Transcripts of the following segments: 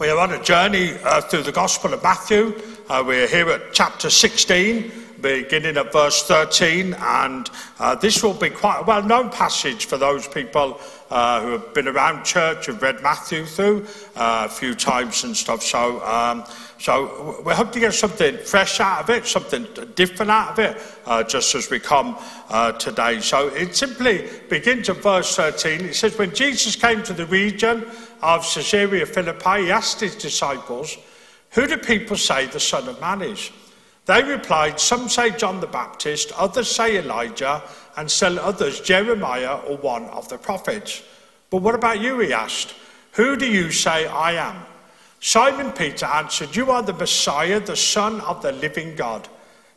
We are on a journey uh, through the Gospel of Matthew. Uh, we're here at chapter 16, beginning at verse 13, and uh, this will be quite a well known passage for those people uh, who have been around church, have read Matthew through uh, a few times and stuff. So, um, so we hope to get something fresh out of it, something different out of it, uh, just as we come today. So it simply begins at verse 13. It says, When Jesus came to the region, of Caesarea Philippi, he asked his disciples, Who do people say the Son of Man is? They replied, Some say John the Baptist, others say Elijah, and still others Jeremiah or one of the prophets. But what about you? He asked. Who do you say I am? Simon Peter answered, You are the Messiah, the Son of the living God.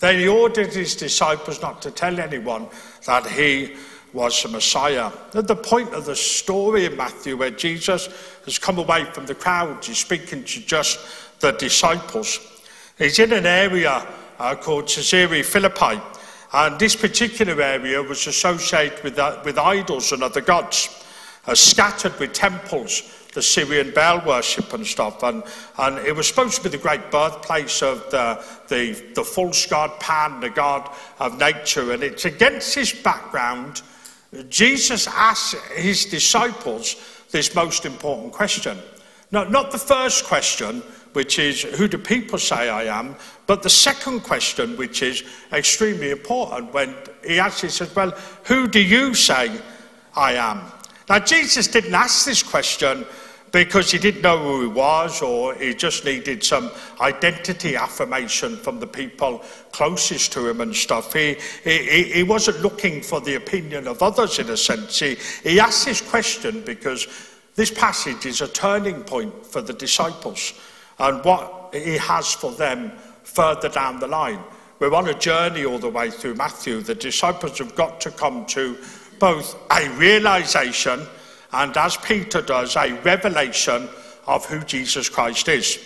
Then he ordered his disciples not to tell anyone that he was the Messiah. At the point of the story in Matthew where Jesus has come away from the crowds, he's speaking to just the disciples. He's in an area uh, called Caesarea Philippi, and this particular area was associated with, uh, with idols and other gods, uh, scattered with temples the Syrian Baal worship and stuff. And, and it was supposed to be the great birthplace of the, the, the false god Pan, the god of nature. And it's against this background, Jesus asked his disciples this most important question. Not, not the first question, which is, Who do people say I am? But the second question, which is extremely important, when he actually says, Well, who do you say I am? Now, Jesus didn't ask this question because he didn't know who he was or he just needed some identity affirmation from the people closest to him and stuff. He, he, he wasn't looking for the opinion of others in a sense. He, he asked this question because this passage is a turning point for the disciples and what he has for them further down the line. We're on a journey all the way through Matthew. The disciples have got to come to both a realization and as Peter does, a revelation of who Jesus Christ is.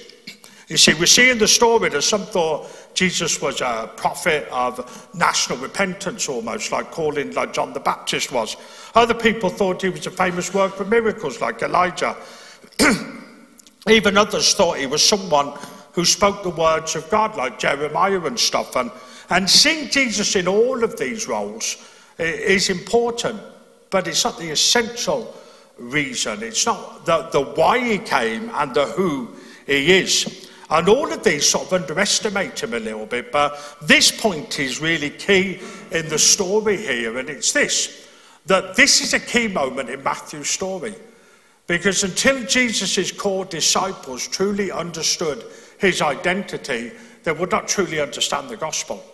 You see, we see in the story that some thought Jesus was a prophet of national repentance, almost like calling like John the Baptist was. Other people thought he was a famous worker of miracles, like Elijah. Even others thought he was someone who spoke the words of God, like Jeremiah and stuff. And, and seeing Jesus in all of these roles is important, but it's not the essential reason. It's not the, the why he came and the who he is. And all of these sort of underestimate him a little bit, but this point is really key in the story here, and it's this that this is a key moment in Matthew's story. Because until Jesus' core disciples truly understood his identity, they would not truly understand the gospel.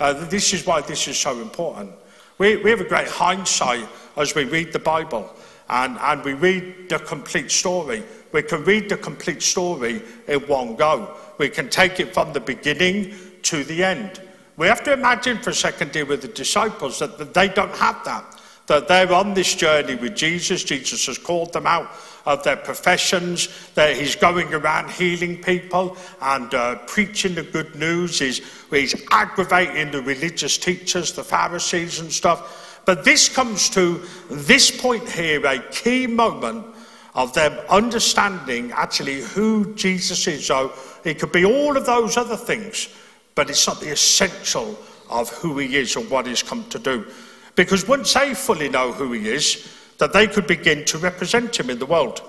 Uh, this is why this is so important. We, we have a great hindsight as we read the Bible and, and we read the complete story. We can read the complete story in one go. We can take it from the beginning to the end. We have to imagine for a second here with the disciples that, that they don't have that. That they're on this journey with Jesus. Jesus has called them out of their professions, that he's going around healing people and uh, preaching the good news. He's, he's aggravating the religious teachers, the Pharisees and stuff. But this comes to this point here, a key moment of them understanding actually who Jesus is. So it could be all of those other things, but it's not the essential of who he is and what he's come to do. Because once they fully know who he is, that they could begin to represent him in the world.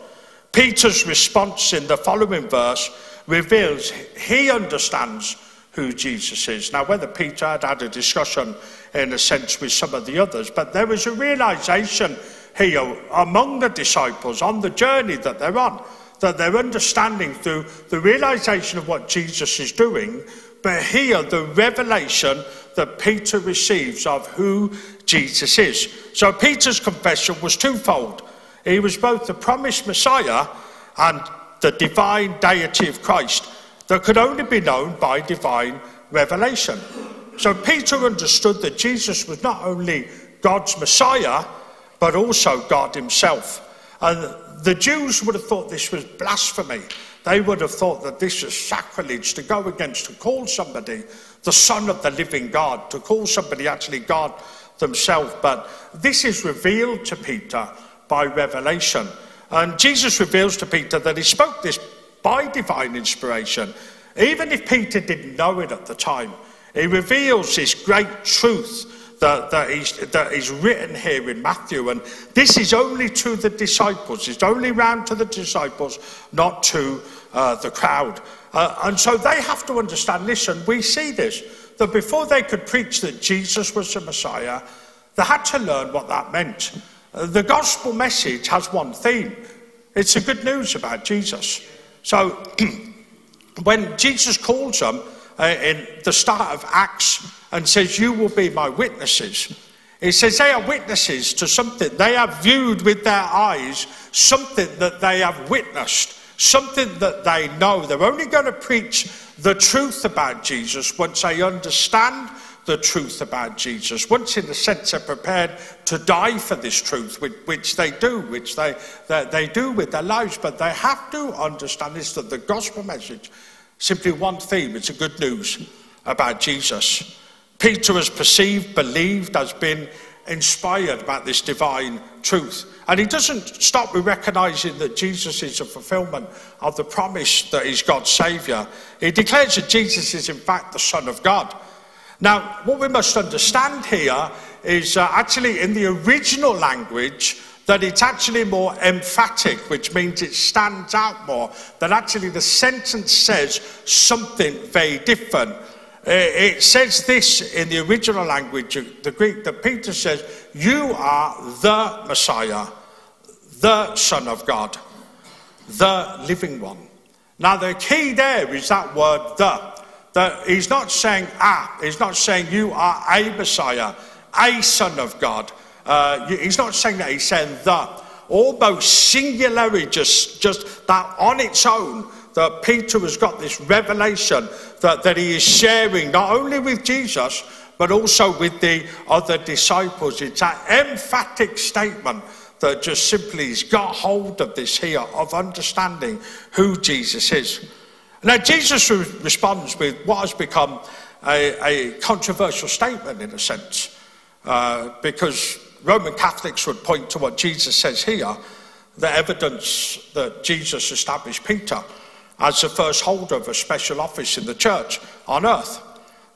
Peter's response in the following verse reveals he understands who Jesus is. Now, whether Peter had had a discussion in a sense with some of the others, but there was a realization here among the disciples on the journey that they're on, that they're understanding through the realization of what Jesus is doing, but here the revelation that Peter receives of who Jesus is. So Peter's confession was twofold. He was both the promised Messiah and the divine deity of Christ that could only be known by divine revelation. So Peter understood that Jesus was not only God's Messiah, but also God Himself. And the Jews would have thought this was blasphemy. They would have thought that this was sacrilege to go against, to call somebody the Son of the living God, to call somebody actually God themselves. But this is revealed to Peter by revelation. And Jesus reveals to Peter that he spoke this by divine inspiration, even if Peter didn't know it at the time. He reveals this great truth that, that, is, that is written here in Matthew. And this is only to the disciples. It's only round to the disciples, not to uh, the crowd. Uh, and so they have to understand listen, we see this, that before they could preach that Jesus was the Messiah, they had to learn what that meant. Uh, the gospel message has one theme it's the good news about Jesus. So when Jesus calls them uh, in the start of Acts and says, You will be my witnesses, he says they are witnesses to something. They have viewed with their eyes something that they have witnessed, something that they know. They're only going to preach the truth about Jesus once they understand the truth about Jesus. Once, in a sense, they're prepared to die for this truth, which, which they do, which they, they, they, do with their lives, but they have to understand this that the gospel message, simply one theme, it's a good news about Jesus. Peter has perceived, believed, has been inspired about this divine truth. And he doesn't stop with recognizing that Jesus is a fulfillment of the promise that he's God's Savior. He declares that Jesus is, in fact, the Son of God. Now, what we must understand here is uh, actually in the original language that it's actually more emphatic, which means it stands out more, that actually the sentence says something very different. Uh, it says this in the original language, the Greek, that Peter says, You are the Messiah, the Son of God, the living one. Now, the key there is that word the. That he's not saying ah, he's not saying you are a Messiah, a Son of God. Uh, he's not saying that, he's saying that. Almost singularly, just, just that on its own, that Peter has got this revelation that, that he is sharing not only with Jesus, but also with the other disciples. It's an emphatic statement that just simply has got hold of this here, of understanding who Jesus is. Now, Jesus responds with what has become a, a controversial statement in a sense, uh, because Roman Catholics would point to what Jesus says here, the evidence that Jesus established Peter as the first holder of a special office in the church on earth.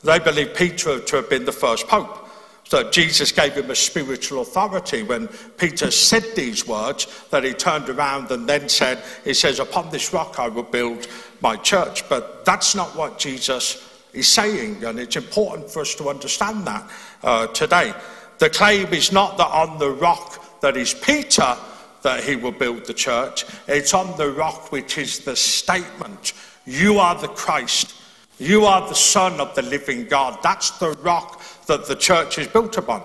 They believe Peter to have been the first pope. So Jesus gave him a spiritual authority when Peter said these words that he turned around and then said, he says, upon this rock I will build my church. But that's not what Jesus is saying. And it's important for us to understand that uh, today. The claim is not that on the rock that is Peter that he will build the church. It's on the rock which is the statement, you are the Christ. You are the Son of the living God. That's the rock that the church is built upon.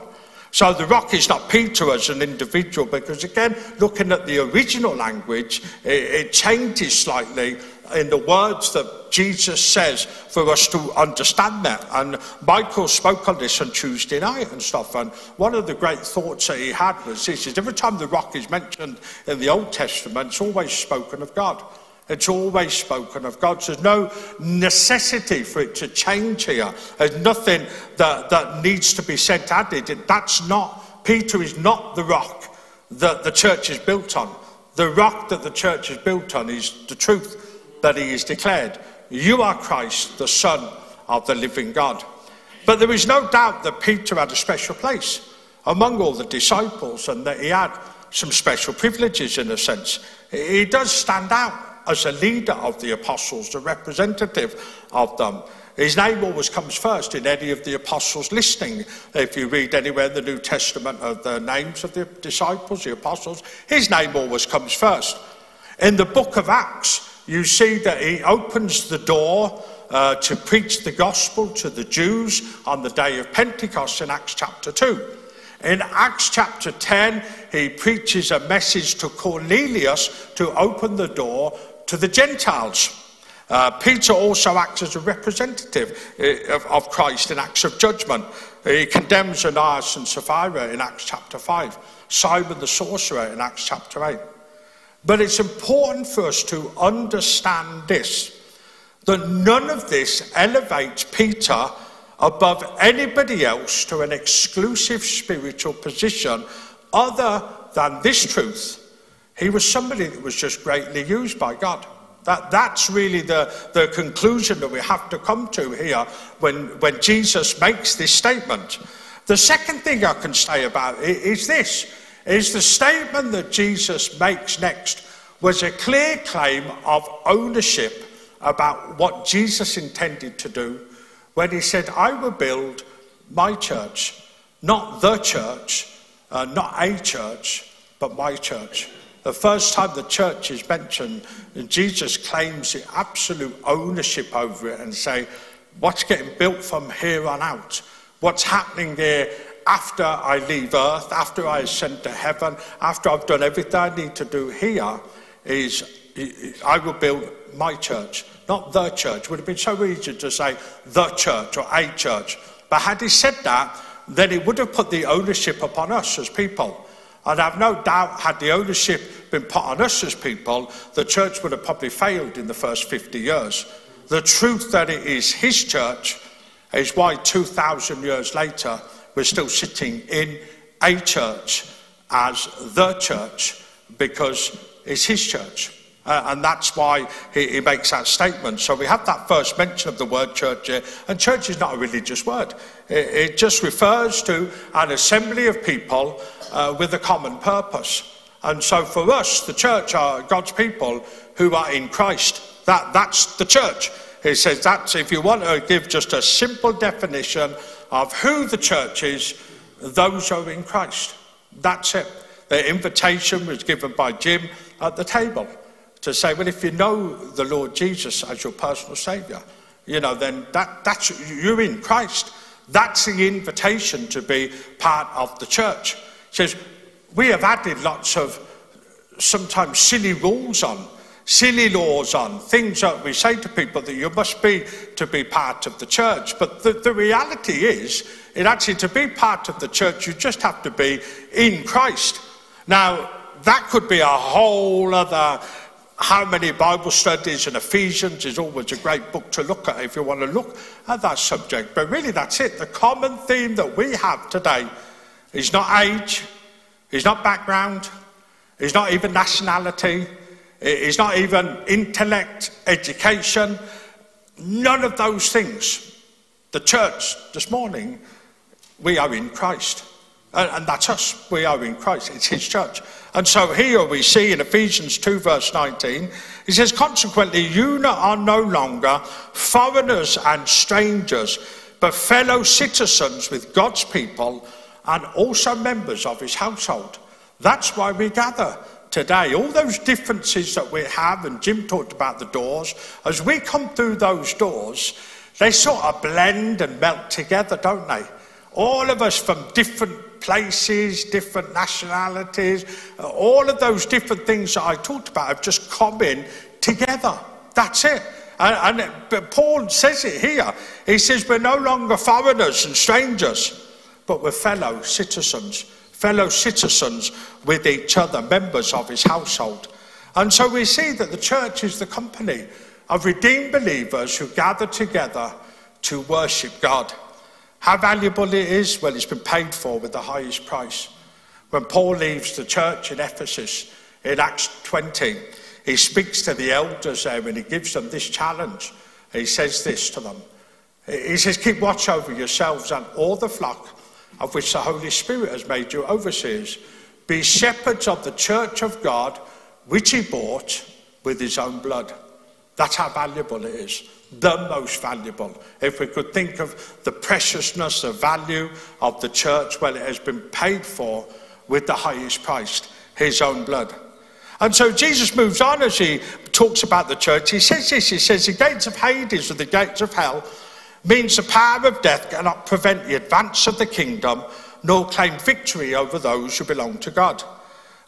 So the rock is not Peter as an individual, because again, looking at the original language, it, it changes slightly in the words that Jesus says for us to understand that. And Michael spoke on this on Tuesday night and stuff. And one of the great thoughts that he had was this is every time the rock is mentioned in the Old Testament, it's always spoken of God. It's always spoken of God. There's no necessity for it to change here. There's nothing that, that needs to be said added. That's not, Peter is not the rock that the church is built on. The rock that the church is built on is the truth that he is declared. You are Christ, the Son of the living God. But there is no doubt that Peter had a special place among all the disciples and that he had some special privileges in a sense. He does stand out as a leader of the apostles, the representative of them. His name always comes first in any of the apostles' listing. If you read anywhere in the New Testament of the names of the disciples, the apostles, his name always comes first. In the book of Acts, you see that he opens the door uh, to preach the gospel to the Jews on the day of Pentecost in Acts chapter 2. In Acts chapter 10, he preaches a message to Cornelius to open the door to the Gentiles. Uh, Peter also acts as a representative uh, of, of Christ in acts of judgment. He condemns Ananias and Sapphira in Acts chapter 5, Simon the sorcerer in Acts chapter 8. But it's important for us to understand this that none of this elevates Peter above anybody else to an exclusive spiritual position other than this truth. He was somebody that was just greatly used by God. That, that's really the, the conclusion that we have to come to here when, when Jesus makes this statement. The second thing I can say about it is this, is the statement that Jesus makes next was a clear claim of ownership about what Jesus intended to do when he said, I will build my church, not the church, uh, not a church, but my church. The first time the church is mentioned, Jesus claims the absolute ownership over it and say, what's getting built from here on out? What's happening here after I leave earth, after I ascend to heaven, after I've done everything I need to do here, is I will build my church, not the church. It would have been so easy to say the church or a church. But had he said that, then he would have put the ownership upon us as people. And I've no doubt, had the ownership been put on us as people, the church would have probably failed in the first 50 years. The truth that it is his church is why 2,000 years later we're still sitting in a church as the church because it's his church. Uh, and that's why he, he, makes that statement. So we have that first mention of the word church here. And church is not a religious word, it, it just refers to an assembly of people uh, with a common purpose. And so for us, the church are God's people who are in Christ. That, that's the church. He says that's if you want to give just a simple definition of who the church is, those are in Christ. That's it. The invitation was given by Jim at the table to say, well, if you know the Lord Jesus as your personal Saviour, you know, then that, that's, you're in Christ. That's the invitation to be part of the church. He says, we have added lots of sometimes silly rules on, silly laws on, things that we say to people that you must be to be part of the church. But the, the reality is, it actually, to be part of the church, you just have to be in Christ. Now, that could be a whole other how many Bible studies and Ephesians is always a great book to look at if you want to look at that subject. But really, that's it. The common theme that we have today is not age, is not background, is not even nationality, is not even intellect, education, none of those things. The church this morning, we are in Christ. And, and that's us. We are in Christ. It's his church. And so here we see in Ephesians 2, verse 19, he says, Consequently, you are no longer foreigners and strangers, but fellow citizens with God's people and also members of his household. That's why we gather today. All those differences that we have, and Jim talked about the doors, as we come through those doors, they sort of blend and melt together, don't they? All of us from different places, different nationalities, uh, all of those different things that I talked about have just come in together. That's it. And, and but Paul says it here. He says, We're no longer foreigners and strangers, but we're fellow citizens, fellow citizens with each other, members of his household. And so we see that the church is the company of redeemed believers who gather together to worship God. How valuable it is? Well, it's been paid for with the highest price. When Paul leaves the church in Ephesus in Acts 20, he speaks to the elders there and he gives them this challenge. He says this to them. He says, Keep watch over yourselves and all the flock of which the Holy Spirit has made you overseers. Be shepherds of the church of God, which he bought with his own blood. That's how valuable it is the most valuable. If we could think of the preciousness, the value of the church, well, it has been paid for with the highest price, his own blood. And so Jesus moves on as he talks about the church. He says this He says, The gates of Hades or the gates of hell means the power of death cannot prevent the advance of the kingdom nor claim victory over those who belong to God.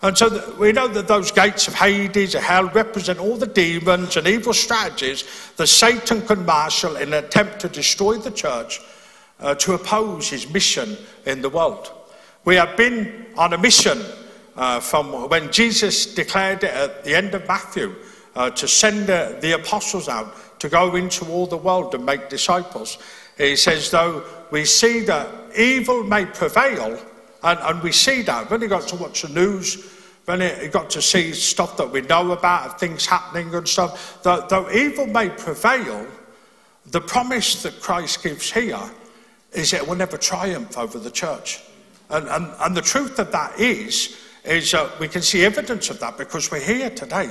And so we know that those gates of Hades hell represent all the demons and evil strategies that Satan can marshal in an attempt to destroy the church uh, to oppose his mission in the world. We have been on a mission uh, from when Jesus declared at the end of Matthew uh, to send uh, the apostles out to go into all the world and make disciples. He says, though we see that evil may prevail, and, and we see that. We've only got to watch the news, we've only got to see stuff that we know about, things happening and stuff. Though, though evil may prevail, the promise that Christ gives here is it will never triumph over the church. And, and, and the truth of that is, is uh, we can see evidence of that because we're here today.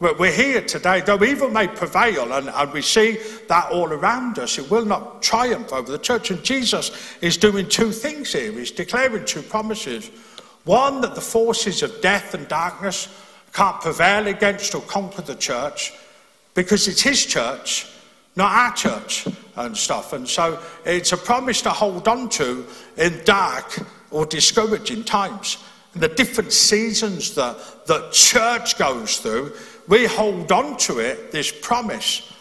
We're here today, though evil may prevail, and, and, we see that all around us, it will not triumph over the church. And Jesus is doing two things here. He's declaring two promises. One, that the forces of death and darkness can't prevail against or conquer the church because it's his church, not our church and stuff. And so it's a promise to hold on to in dark or discouraging times. And the different seasons that the church goes through, we hold on to it, this promise,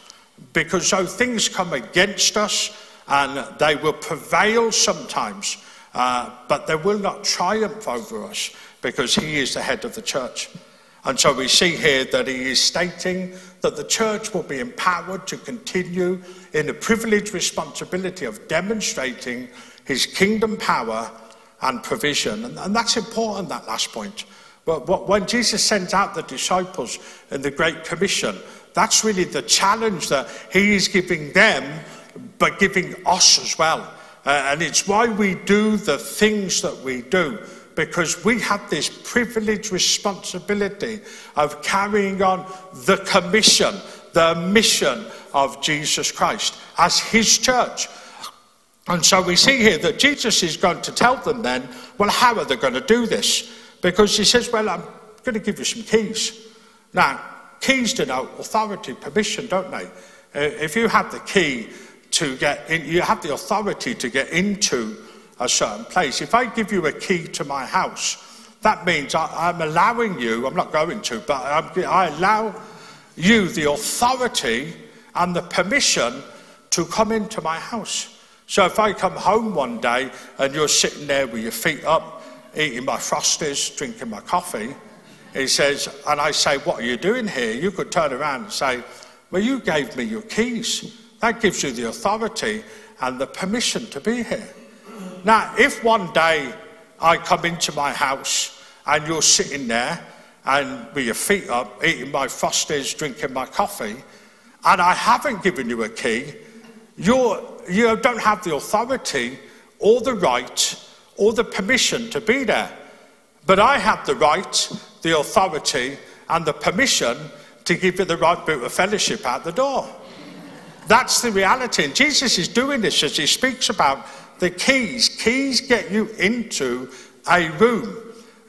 because though things come against us and they will prevail sometimes, uh, but they will not triumph over us because he is the head of the church. And so we see here that he is stating that the church will be empowered to continue in the privileged responsibility of demonstrating his kingdom power and provision. And, and that's important, that last point. But when Jesus sent out the disciples in the Great Commission, that's really the challenge that he is giving them, but giving us as well. Uh, and it's why we do the things that we do, because we have this privileged responsibility of carrying on the commission, the mission of Jesus Christ as his church. And so we see here that Jesus is going to tell them then, well, how are they going to do this? Because he says, Well, I'm going to give you some keys. Now, keys denote authority, permission, don't they? Uh, if you have the key to get in, you have the authority to get into a certain place. If I give you a key to my house, that means I, am allowing you, I'm not going to, but I'm, I allow you the authority and the permission to come into my house. So if I come home one day and you're sitting there with your feet up, eating my Frosties, drinking my coffee. He says, and I say, What are you doing here? You could turn around and say, Well, you gave me your keys. That gives you the authority and the permission to be here. Now, if one day I come into my house and you're sitting there and with your feet up, eating my Frosties, drinking my coffee, and I haven't given you a key, you're, you don't have the authority or the right or the permission to be there. But I have the right, the authority, and the permission to give you the right boot of fellowship out the door. That's the reality. And Jesus is doing this as he speaks about the keys. Keys get you into a room.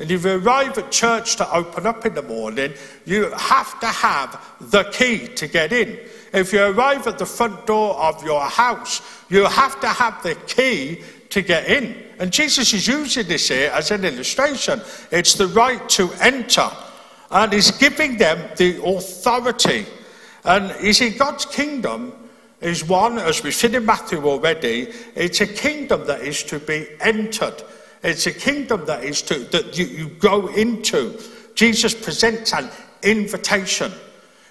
And if you arrive at church to open up in the morning, you have to have the key to get in. If you arrive at the front door of your house, you have to have the key to get in. And Jesus is using this here as an illustration. It's the right to enter. And he's giving them the authority. And you see, God's kingdom is one, as we've seen in Matthew already, it's a kingdom that is to be entered. It's a kingdom that is to that you, you go into. Jesus presents an invitation.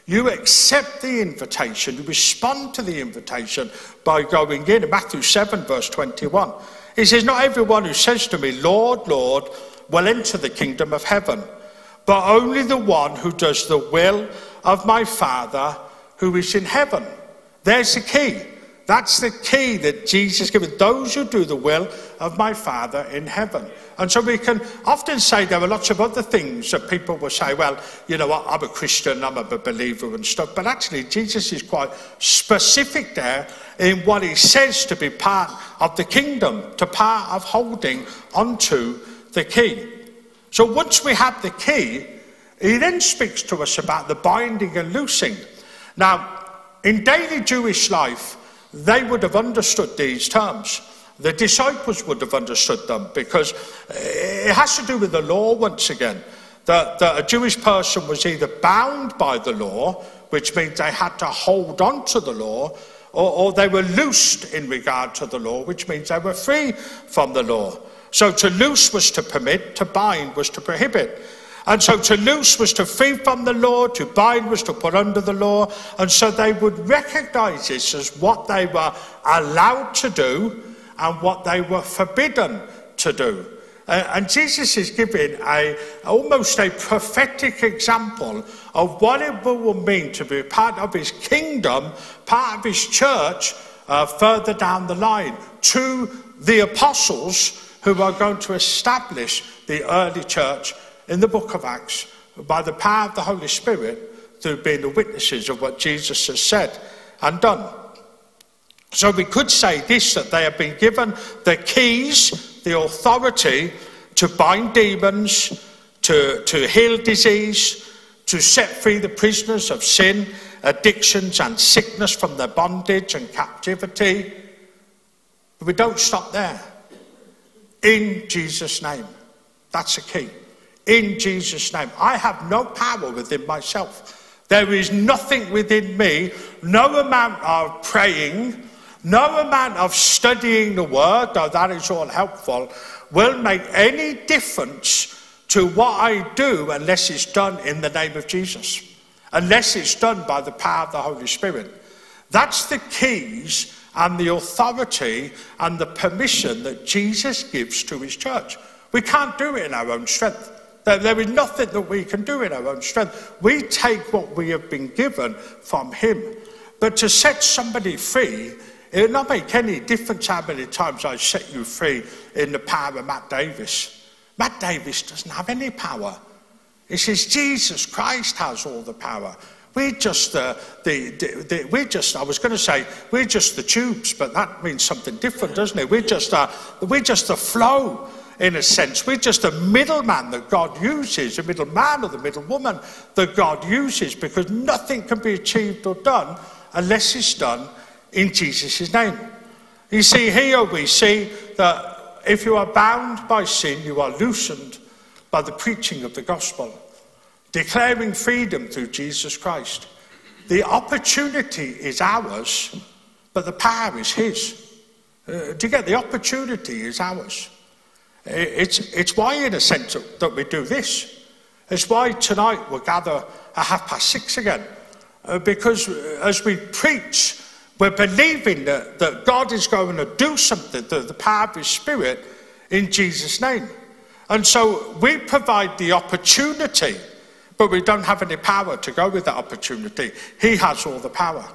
You accept the invitation, you respond to the invitation by going in. Matthew 7, verse 21, he says, Not everyone who says to me, Lord, Lord, will enter the kingdom of heaven, but only the one who does the will of my Father who is in heaven. There's the key. That's the key that Jesus given. Those who do the will of my Father in heaven. And so we can often say there are lots of other things that people will say, well, you know what, I'm a Christian, I'm a believer and stuff. But actually, Jesus is quite specific there in what he says to be part of the kingdom, to part of holding onto the key. So once we have the key, he then speaks to us about the binding and loosing. Now, in daily Jewish life, they would have understood these terms. The disciples would have understood them because eh, it has to do with the law once again. that, that a Jewish person was either bound by the law, which means they had to hold on to the law, or, or they were loosed in regard to the law, which means they were free from the law. So to loose was to permit, to bind was to prohibit. And so to loose was to free from the law, to bind was to put under the law. And so they would recognize this as what they were allowed to do and what they were forbidden to do. Uh, and Jesus is giving a, almost a prophetic example of what it will mean to be part of his kingdom, part of his church, uh, further down the line, to the apostles who are going to establish the early church in the book of Acts by the power of the Holy Spirit through being the witnesses of what Jesus has said and done. So we could say this that they have been given the keys the authority to bind demons, to, to heal disease, to set free the prisoners of sin, addictions, and sickness from their bondage and captivity. But we don't stop there. In Jesus' name. That's the key. In Jesus' name. I have no power within myself. There is nothing within me, no amount of praying, no amount of studying the word, though that is all helpful, will make any difference to what I do unless it's done in the name of Jesus, unless it's done by the power of the Holy Spirit. That's the keys and the authority and the permission that Jesus gives to his church. We can't do it in our own strength. There is nothing that we can do in our own strength. We take what we have been given from him. But to set somebody free it will not make any difference how many times I set you free in the power of Matt Davis. Matt Davis doesn't have any power. It says Jesus Christ has all the power. We're just uh, the, the, the, we're just, I was going to say, we're just the tubes, but that means something different, doesn't it? We're just, uh, we're just the flow, in a sense. We're just a middleman that God uses, a middleman or the middle woman that God uses, because nothing can be achieved or done unless it's done in Jesus' name. You see, here we see that if you are bound by sin, you are loosened by the preaching of the gospel, declaring freedom through Jesus Christ. The opportunity is ours, but the power is His. Uh, to get the opportunity is ours. It's, it's why, in a sense, that we do this. It's why tonight we'll gather at half past six again. Uh, because as we preach we're believing that, that God is going to do something through the power of His Spirit in Jesus' name. And so we provide the opportunity, but we don't have any power to go with that opportunity. He has all the power.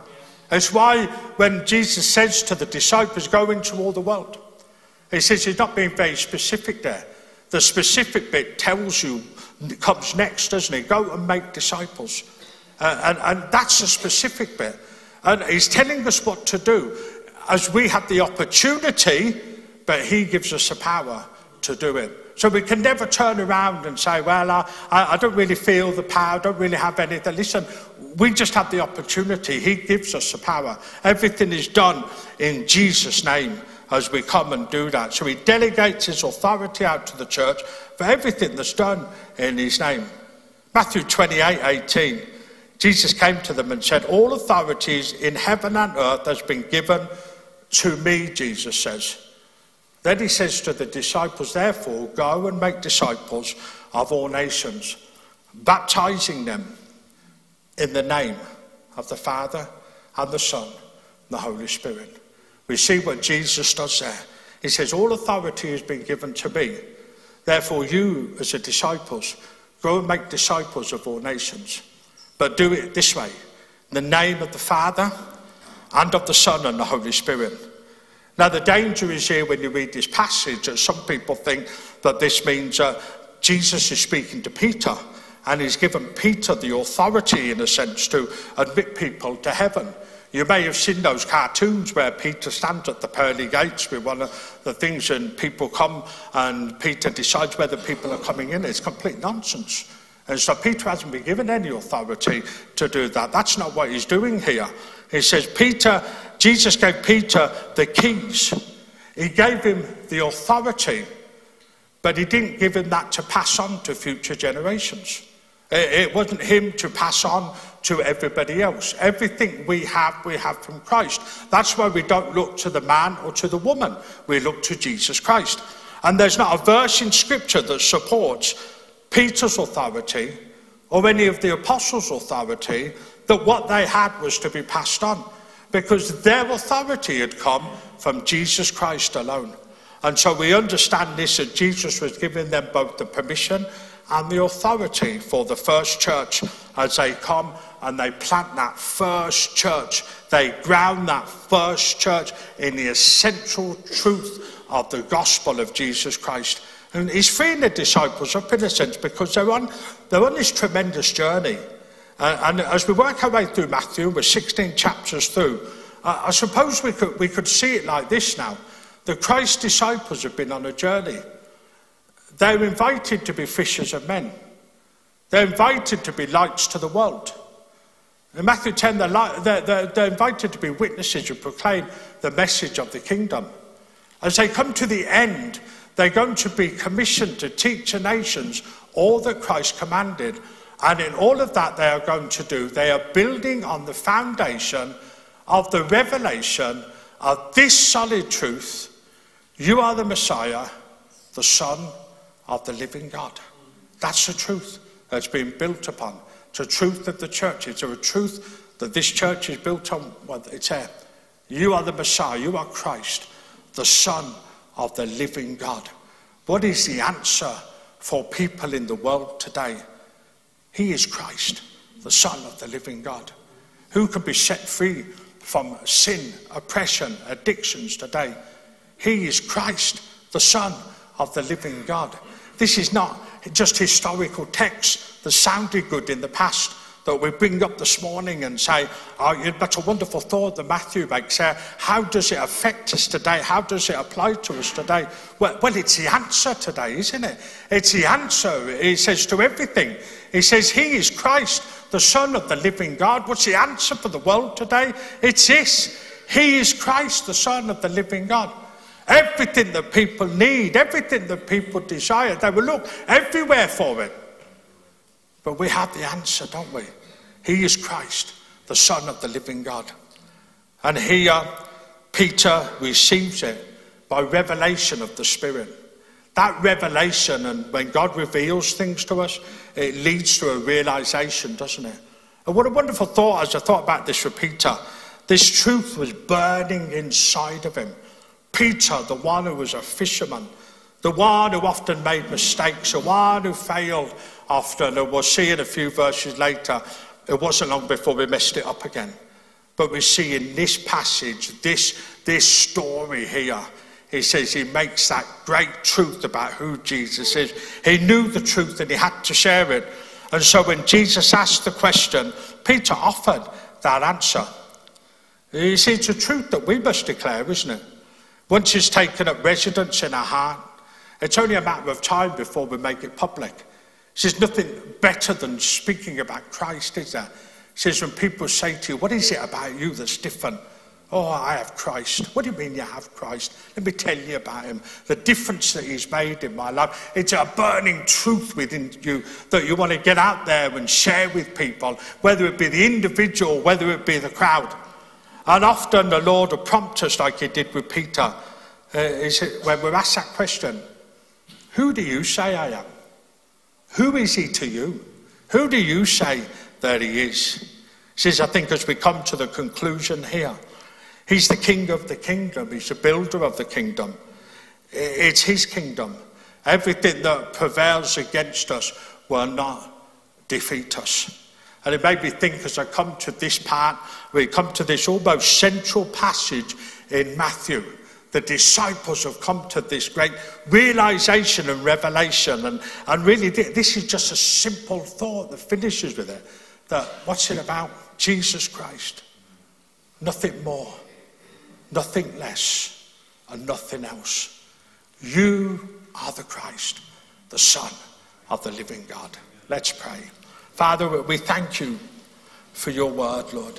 It's why when Jesus says to the disciples, go into all the world, he says he's not being very specific there. The specific bit tells you, comes next, doesn't it? Go and make disciples. Uh, and, and that's the specific bit. And he's telling us what to do as we have the opportunity, but he gives us the power to do it. So we can never turn around and say, well, I, I don't really feel the power, I don't really have anything. Listen, we just have the opportunity. He gives us the power. Everything is done in Jesus' name as we come and do that. So he delegates his authority out to the church for everything that's done in his name. Matthew 28 18. Jesus came to them and said, All authorities in heaven and earth has been given to me, Jesus says. Then he says to the disciples, Therefore, go and make disciples of all nations, baptizing them in the name of the Father and the Son and the Holy Spirit. We see what Jesus does there. He says, All authority has been given to me. Therefore, you, as the disciples, go and make disciples of all nations but do it this way in the name of the Father and of the Son and the Holy Spirit. Now, the danger is here when you read this passage that some people think that this means uh, Jesus is speaking to Peter and he's given Peter the authority, in a sense, to admit people to heaven. You may have seen those cartoons where Peter stands at the pearly gates with one of the things, and people come and Peter decides whether people are coming in. It's complete nonsense. And so Peter hasn't been given any authority to do that. That's not what he's doing here. He says, Peter, Jesus gave Peter the keys. He gave him the authority but he didn't give him that to pass on to future generations. It wasn't him to pass on to everybody else. Everything we have, we have from Christ. That's why we don't look to the man or to the woman. We look to Jesus Christ. And there's not a verse in Scripture that supports Peter's authority or any of the apostles' authority that what they had was to be passed on because their authority had come from Jesus Christ alone. And so we understand this that Jesus was giving them both the permission and the authority for the first church as they come and they plant that first church. They ground that first church in the essential truth of the gospel of Jesus Christ. And he's freeing the disciples up in a sense because they're on, they're on this tremendous journey. Uh, and as we work our way through Matthew, we're 16 chapters through, uh, I suppose we could, we could see it like this now. The Christ disciples have been on a journey. They're invited to be fishers of men. They're invited to be lights to the world. In Matthew 10, they're, they're, they're invited to be witnesses who proclaim the message of the kingdom. As they come to the end, they're going to be commissioned to teach the nations all that Christ commanded. And in all of that, they are going to do, they are building on the foundation of the revelation of this solid truth you are the Messiah, the Son of the living God. That's the truth that's been built upon. It's a truth of the church. It's a truth that this church is built on. Well, it's there. You are the Messiah. You are Christ the Son of the living God. What is the answer for people in the world today? He is Christ, the Son of the living God. Who can be set free from sin, oppression, addictions today? He is Christ, the Son of the living God. This is not just historical text that sounded good in the past that we bring up this morning and say, oh, that's a wonderful thought that Matthew makes. How does it affect us today? How does it apply to us today? Well, well, it's the answer today, isn't it? It's the answer. He says to everything. He says, He is Christ, the Son of the living God. What's the answer for the world today? It's this. He is Christ, the Son of the living God. Everything that people need, everything that people desire, they will look everywhere for it. But we have the answer, don't we? He is Christ, the Son of the living God. And here, Peter receives it by revelation of the Spirit. That revelation, and when God reveals things to us, it leads to a realization, doesn't it? And what a wonderful thought as I thought about this with Peter. This truth was burning inside of him. Peter, the one who was a fisherman, the one who often made mistakes, the one who failed often, and we'll see in a few verses later, it wasn't long before we messed it up again. But we see in this passage, this, this story here, he says he makes that great truth about who Jesus is. He knew the truth and he had to share it. And so when Jesus asked the question, Peter offered that answer. You see, it's a truth that we must declare, isn't it? Once it's taken up residence in our heart, it's only a matter of time before we make it public. There's nothing better than speaking about Christ, is there? He says, when people say to you, What is it about you that's different? Oh, I have Christ. What do you mean you have Christ? Let me tell you about him. The difference that he's made in my life. It's a burning truth within you that you want to get out there and share with people, whether it be the individual, whether it be the crowd. And often the Lord will prompt us, like he did with Peter, uh, is when we're asked that question who do you say I am? Who is he to you? Who do you say that he is? Says, I think as we come to the conclusion here, he's the king of the kingdom, he's the builder of the kingdom. It's his kingdom. Everything that prevails against us will not defeat us. And it made me think as I come to this part, we come to this almost central passage in Matthew the disciples have come to this great realization and revelation. And, and really, this is just a simple thought that finishes with it that what's it about? Jesus Christ. Nothing more, nothing less, and nothing else. You are the Christ, the Son of the living God. Let's pray. Father, we thank you for your word, Lord.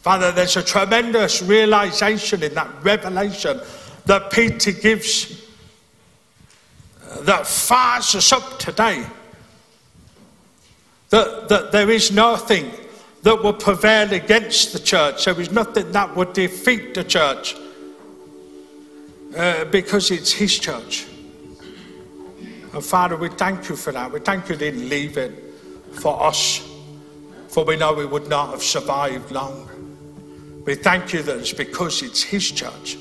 Father, there's a tremendous realization in that revelation that Peter gives that fires us up today. That, that there is nothing that will prevail against the church. There is nothing that would defeat the church uh, because it's His church. And Father, we thank you for that. We thank you didn't leave it for us, for we know we would not have survived long. We thank you that it's because it's His church.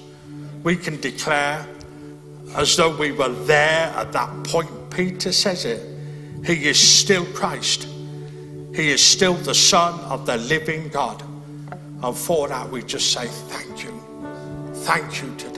We can declare as though we were there at that point. Peter says it. He is still Christ. He is still the Son of the living God. And for that, we just say thank you. Thank you to